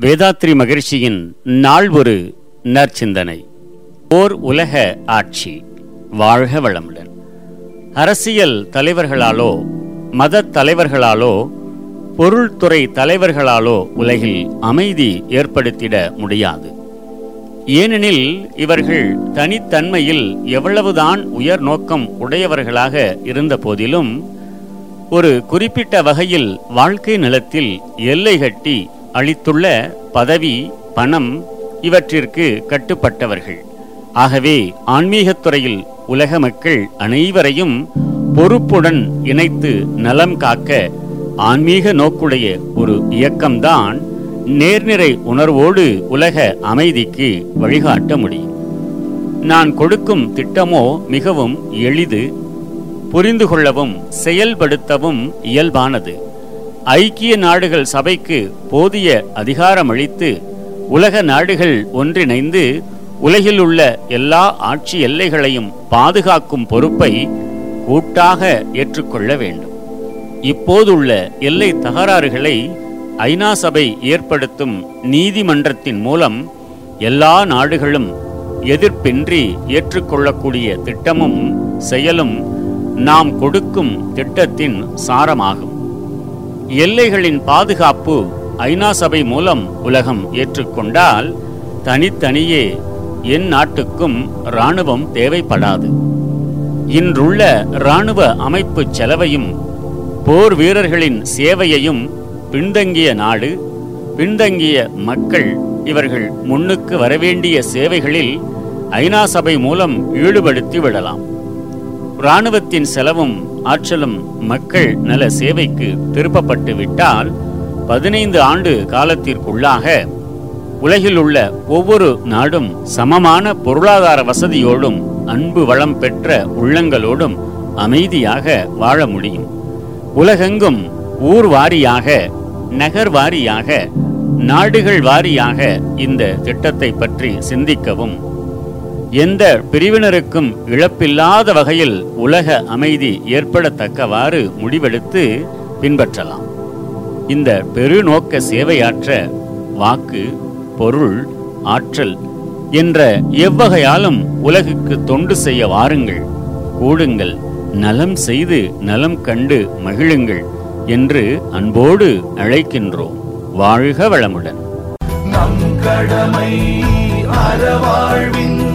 வேதாத்ரி மகிழ்ச்சியின் நாள் ஒரு நற்சிந்தனை. ஓர் உலக ஆட்சி. வாழ்க வளமுடன். அரசியல் தலைவர்களாலோ மத தலைவர்களாலோ பொருள்துறை தலைவர்களாலோ உலகில் அமைதி ஏற்படுத்திட முடியாது. ஏனெனில் இவர்கள் தனித்தன்மையில் எவ்வளவுதான் உயர் நோக்கம் உடையவர்களாக இருந்த போதிலும் ஒரு குறிப்பிட்ட வகையில் வாழ்க்கை நிலத்தில் எல்லை கட்டி அளித்துள்ள பதவி பணம் இவற்றிற்கு கட்டுப்பட்டவர்கள். ஆகவே ஆன்மீகத் துறையில் உலக மக்கள் அனைவரையும் பொறுப்புடன் இணைத்து நலம் காக்க ஆன்மீக நோக்குடைய ஒரு இயக்கம்தான் நேர்நிறை உணர்வோடு உலக அமைதிக்கு வழிகாட்ட முடியும். நான் கொடுக்கும் திட்டமோ மிகவும் எளிது புரிந்து கொள்ளவும் செயல்படுத்தவும் இயல்பானது. ஐக்கிய நாடுகள் சபைக்கு போதிய அதிகாரமளித்து உலக நாடுகள் ஒன்றிணைந்து உலகில் உள்ள எல்லா ஆட்சி எல்லைகளையும் பாதுகாக்கும் பொறுப்பை கூட்டாக ஏற்றுக்கொள்ள வேண்டும். இப்போதுள்ள எல்லை தகராறுகளை ஐநா சபை ஏற்படுத்தும் நீதிமன்றத்தின் மூலம் எல்லா நாடுகளும் எதிர்ப்பின்றி ஏற்றுக்கொள்ளக்கூடிய திட்டமும் செயலும் நாம் கொடுக்கும் திட்டத்தின் சாரமாகும். எல்லைகளின் பாதுகாப்பு ஐநா சபை மூலம் உலகம் ஏற்றுக்கொண்டால் தனித்தனியே என் நாட்டுக்கும் இராணுவம் தேவைப்படாது. இன்றுள்ள இராணுவ அமைப்பு செலவையும் போர் வீரர்களின் சேவையையும் பின்தங்கிய நாடு பின்தங்கிய மக்கள் இவர்கள் முன்னுக்கு வரவேண்டிய சேவைகளில் ஐநா சபை மூலம் ஈடுபடுத்தி விடலாம். இராணுவத்தின் செலவும் ஆற்றலும் மக்கள் நல சேவைக்கு திருப்பப்பட்டு விட்டால் பதினைந்து ஆண்டு காலத்திற்குள்ளாக உலகில் உள்ள ஒவ்வொரு நாடும் சமமான பொருளாதார வசதியோடும் அன்பு வளம் பெற்ற உள்ளங்களோடும் அமைதியாக வாழ முடியும். உலகெங்கும் ஊர் வாரியாக நகர் வாரியாக நாடுகள் வாரியாக இந்த திட்டத்தை பற்றி சிந்திக்கவும். எந்த பிரிவினருக்கும் இழப்பில்லாத வகையில் உலக அமைதி ஏற்படத்தக்கவாறு முடிவெடுத்து பின்பற்றலாம். இந்த பெருநோக்க சேவையாற்ற வாக்கு பொருள் ஆற்றல் என்ற எவ்வகையாலும் உலகுக்கு தொண்டு செய்ய வாருங்கள். கூடுங்கள் நலம் செய்து நலம் கண்டு மகிழுங்கள் என்று அன்போடு அழைக்கின்றோம். வாழ்க வளமுடன். நம் கடமை அறவாழ்வின்